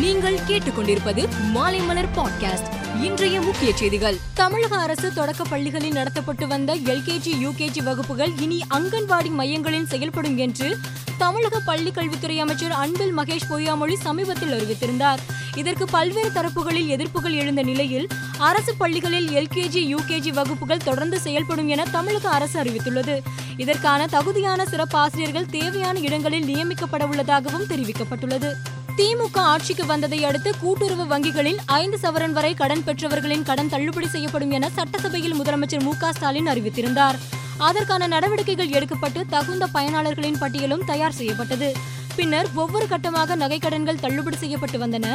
நீங்கள் கேட்டுக்கொண்டிருப்பது மாலைமலர் பாட்காஸ்ட் இன்றைய முக்கிய செய்திகள். தமிழக அரசு தொடக்க பள்ளிகளில் நடத்தப்பட்டு வந்த எல்கேஜி யூகேஜி வகுப்புகள் இனி அங்கன்வாடி மையங்களில் செயல்படும் என்று தமிழக பள்ளிக் கல்வித்துறை அமைச்சர் அன்பில் மகேஷ் பொய்யாமொழி சமீபத்தில் அறிவித்திருந்தார். இதற்கு பல்வேறு தரப்புகளில் எதிர்ப்புகள் எழுந்த நிலையில் அரசு பள்ளிகளில் எல்கேஜி யூகேஜி வகுப்புகள் தொடர்ந்து செயல்படும் என தமிழக அரசு அறிவித்துள்ளது. இதற்கான தகுதியான சிறப்பு ஆசிரியர்கள் தேவையான இடங்களில் நியமிக்கப்பட உள்ளதாகவும் தெரிவிக்கப்பட்டுள்ளது. திமுக ஆட்சிக்கு வந்ததை அடுத்து கூட்டுறவு வங்கிகளில் ஐந்து சவரன் வரை கடன் பெற்றவர்களின் கடன் தள்ளுபடி செய்யப்படும் என சட்டசபையில் முதலமைச்சர் மு ஸ்டாலின் அறிவித்திருந்தார். அதற்கான நடவடிக்கைகள் எடுக்கப்பட்டு தகுந்த பயனாளர்களின் பட்டியலும் தயார் செய்யப்பட்டது. பின்னர் ஒவ்வொரு கட்டமாக நகைக்கடன்கள் தள்ளுபடி செய்யப்பட்டு வந்தன.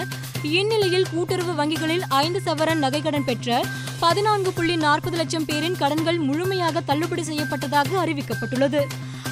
இந்நிலையில் கூட்டுறவு வங்கிகளில் ஐந்து சவரன் நகைக்கடன் பெற்ற பதினான்கு புள்ளி நாற்பது லட்சம் பேரின் கடன்கள் முழுமையாக தள்ளுபடி செய்யப்பட்டதாக அறிவிக்கப்பட்டுள்ளது.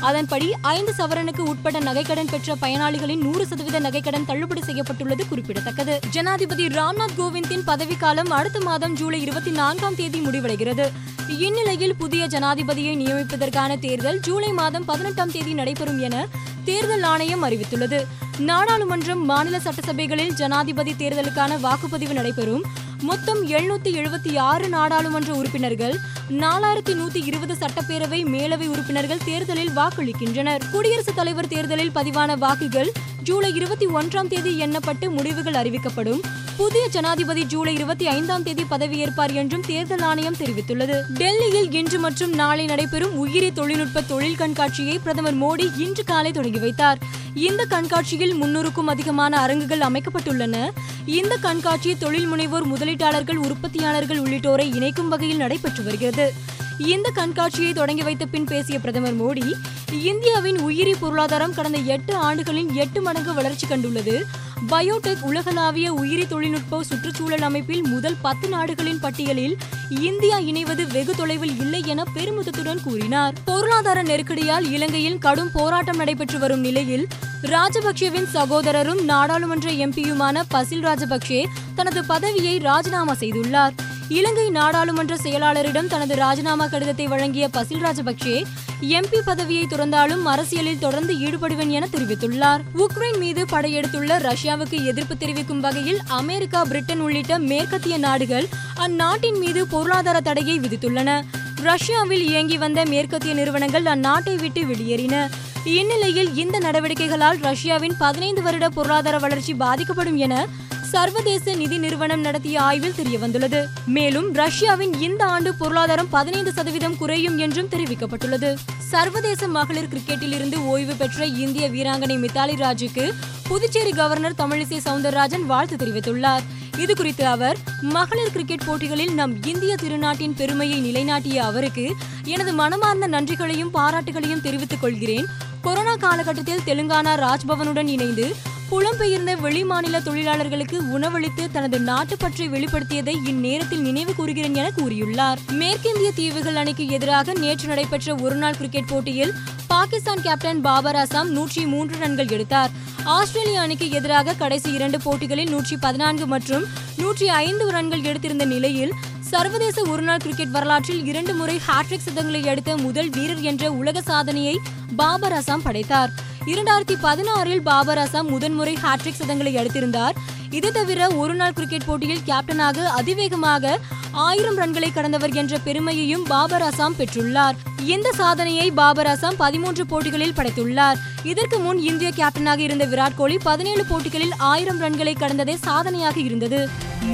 அதன்படி ஐந்து சவரனுக்கு உட்பட்ட நகைக்கடன் பெற்ற பயனாளிகளின் நூறு சதவீத நகைக்கடன் தள்ளுபடி செய்யப்பட்டுள்ளது குறிப்பிடத்தக்கது. ஜனாதிபதி ராம்நாத் கோவிந்தின் பதவிக்காலம் அடுத்த மாதம் ஜூலை இருபத்தி நான்காம் தேதி முடிவடைகிறது. இந்நிலையில் புதிய ஜனாதிபதியை நியமிப்பதற்கான தேர்தல் ஜூலை மாதம் பதினெட்டாம் தேதி நடைபெறும் என தேர்தல் ஆணையம் அறிவித்துள்ளது. நாடாளுமன்றம் மாநில சட்டசபைகளில் ஜனாதிபதி தேர்தலுக்கான வாக்குப்பதிவு நடைபெறும். மொத்தம் எழுநூத்தி எழுபத்தி ஆறு நாடாளுமன்ற உறுப்பினர்கள் நாலாயிரத்தி நூத்தி இருபது சட்டப்பேரவை மேலவை உறுப்பினர்கள் தேர்தலில் வாக்களிக்கின்றனர். குடியரசுத் தலைவர் தேர்தலில் பதிவான வாக்குகள் ஜூலை இருபத்தி ஒன்றாம் தேதி எண்ணப்பட்டு முடிவுகள் அறிவிக்கப்படும். புதிய ஜனாதிபதி ஜூலை இருபத்தி ஐந்தாம் தேதி பதவியேற்பார் என்றும் தேர்தல் ஆணையம் தெரிவித்துள்ளது. டெல்லியில் இன்று மற்றும் நாளை நடைபெறும் உயிரி தொழில்நுட்ப தொழில் கண்காட்சியை பிரதமர் மோடி இன்று காலை தொடங்கி வைத்தார். இந்த கண்காட்சியில் முன்னூறுக்கும் அதிகமான அரங்குகள் அமைக்கப்பட்டுள்ளன. இந்த கண்காட்சி தொழில் முனைவோர் முதலீட்டாளர்கள் உற்பத்தியாளர்கள் உள்ளிட்டோரை இணைக்கும் வகையில் நடைபெற்று வருகிறது. இந்த கண்காட்சியை தொடங்கி வைத்த பின் பேசிய பிரதமர் மோடி இந்தியாவின் உயிரி பொருளாதாரம் கடந்த எட்டு ஆண்டுகளில் எட்டு மடங்கு வளர்ச்சி கண்டுள்ளது. பயோடெக் உலகளாவிய உயிரி தொழில்நுட்ப சுற்றுச்சூழல் அமைப்பில் முதல் பத்து நாடுகளின் பட்டியலில் இந்தியா இணைவது வெகு தொலைவில் இல்லை என பெருமிதத்துடன் கூறினார். பொருளாதார நெருக்கடியால் இலங்கையில் கடும் போராட்டம் நடைபெற்று வரும் நிலையில் ராஜபக்சேவின் சகோதரரும் நாடாளுமன்ற எம்பியுமான பசில் ராஜபக்சே தனது பதவியை ராஜினாமா செய்துள்ளார். இலங்கை நாடாளுமன்ற செயலாளரிடம் தனது ராஜினாமா கடிதத்தை வழங்கிய பசில் ராஜபக்சே எம்பி பதவியை துறந்தாலும் அரசியலில் தொடர்ந்து ஈடுபடுவேன் என தெரிவித்துள்ளார். உக்ரைன் மீது படையெடுத்துள்ள ரஷ்யாவுக்கு எதிர்ப்பு தெரிவிக்கும் வகையில் அமெரிக்கா பிரிட்டன் உள்ளிட்ட மேற்கத்திய நாடுகள் அந்நாட்டின் மீது பொருளாதார தடையை விதித்துள்ளன. ரஷ்யாவில் இயங்கி வந்த மேற்கத்திய நிறுவனங்கள் அந்நாட்டை விட்டு வெளியேறின. இந்நிலையில் இந்த நடவடிக்கைகளால் ரஷ்யாவின் பதினைந்து வருட பொருளாதார வளர்ச்சி பாதிக்கப்படும் என சர்வதேச நிதி நிறுவனம் நடத்திய ஆய்வில் தெரியவந்துள்ளது. மேலும் ரஷ்யாவின் இந்த ஆண்டு பொருளாதாரம் பதினைந்து சதவீதம் குறையும் என்றும் தெரிவிக்கப்பட்டுள்ளது. சர்வதேச மகளிர் கிரிக்கெட்டில் இருந்து ஓய்வு பெற்ற இந்திய வீராங்கனை மித்தாலி ராஜுக்கு புதுச்சேரி கவர்னர் தமிழிசை சவுந்தரராஜன் வாழ்த்து தெரிவித்துள்ளார். இது குறித்து அவர் மகளிர் கிரிக்கெட் போட்டிகளில் நம் இந்திய திருநாட்டின் பெருமையை நிலைநாட்டிய அவருக்கு எனது மனமார்ந்த நன்றிகளையும் பாராட்டுகளையும் தெரிவித்துக் கொள்கிறேன். கொரோனா காலகட்டத்தில் தெலுங்கானா ராஜ்பவனுடன் இணைந்து புலம்பெயர்ந்த வெளிமாநில தொழிலாளர்களுக்கு உணவளித்து தனது நாட்டுப்பற்றை வெளிப்படுத்தியதை இந்நேரத்தில் நினைவு கூறுகிறேன் என கூறியுள்ளார். மேற்கிந்திய தீவுகள் அணிக்கு எதிராக நேற்று நடைபெற்ற ஒருநாள் கிரிக்கெட் போட்டியில் பாகிஸ்தான் கேப்டன் பாபர் அசாம் நூற்றி மூன்று ரன்கள் எடுத்தார். ஆஸ்திரேலிய அணிக்கு எதிராக கடைசி இரண்டு போட்டிகளில் நூற்றி பதினான்கு மற்றும் நூற்றி ஐந்து ரன்கள் எடுத்திருந்த நிலையில் சர்வதேச ஒருநாள் கிரிக்கெட் வரலாற்றில் இரண்டு முறை ஹாட்ரிக் சதங்களை எடுத்த முதல் வீரர் என்ற உலக சாதனையை பாபர் அசாம் படைத்தார். இரண்டாயிரத்தி பதினாறில் பாபர் அசாம் முதன்முறை ஹாட்ரிக் சதங்களை எடுத்திருந்தார் இது தவிர ஒருநாள் கிரிக்கெட் போட்டியில் கேப்டனாக அதிவேகமாக ஆயிரம் ரன்களை கடந்தவர் என்ற பெருமையையும் பாபர் அசாம் பெற்றுள்ளார். இந்த சாதனையை பாபர் அசாம் பதிமூன்று போட்டிகளில் படைத்துள்ளார். இதற்கு முன் இந்திய கேப்டனாக இருந்த விராட் கோலி பதினேழு போட்டிகளில் ஆயிரம் ரன்களை கடந்ததே சாதனையாக இருந்தது.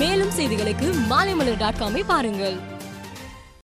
மேலும் செய்திகளுக்கு மாலைமலர் டாட் காமை பாருங்கள்.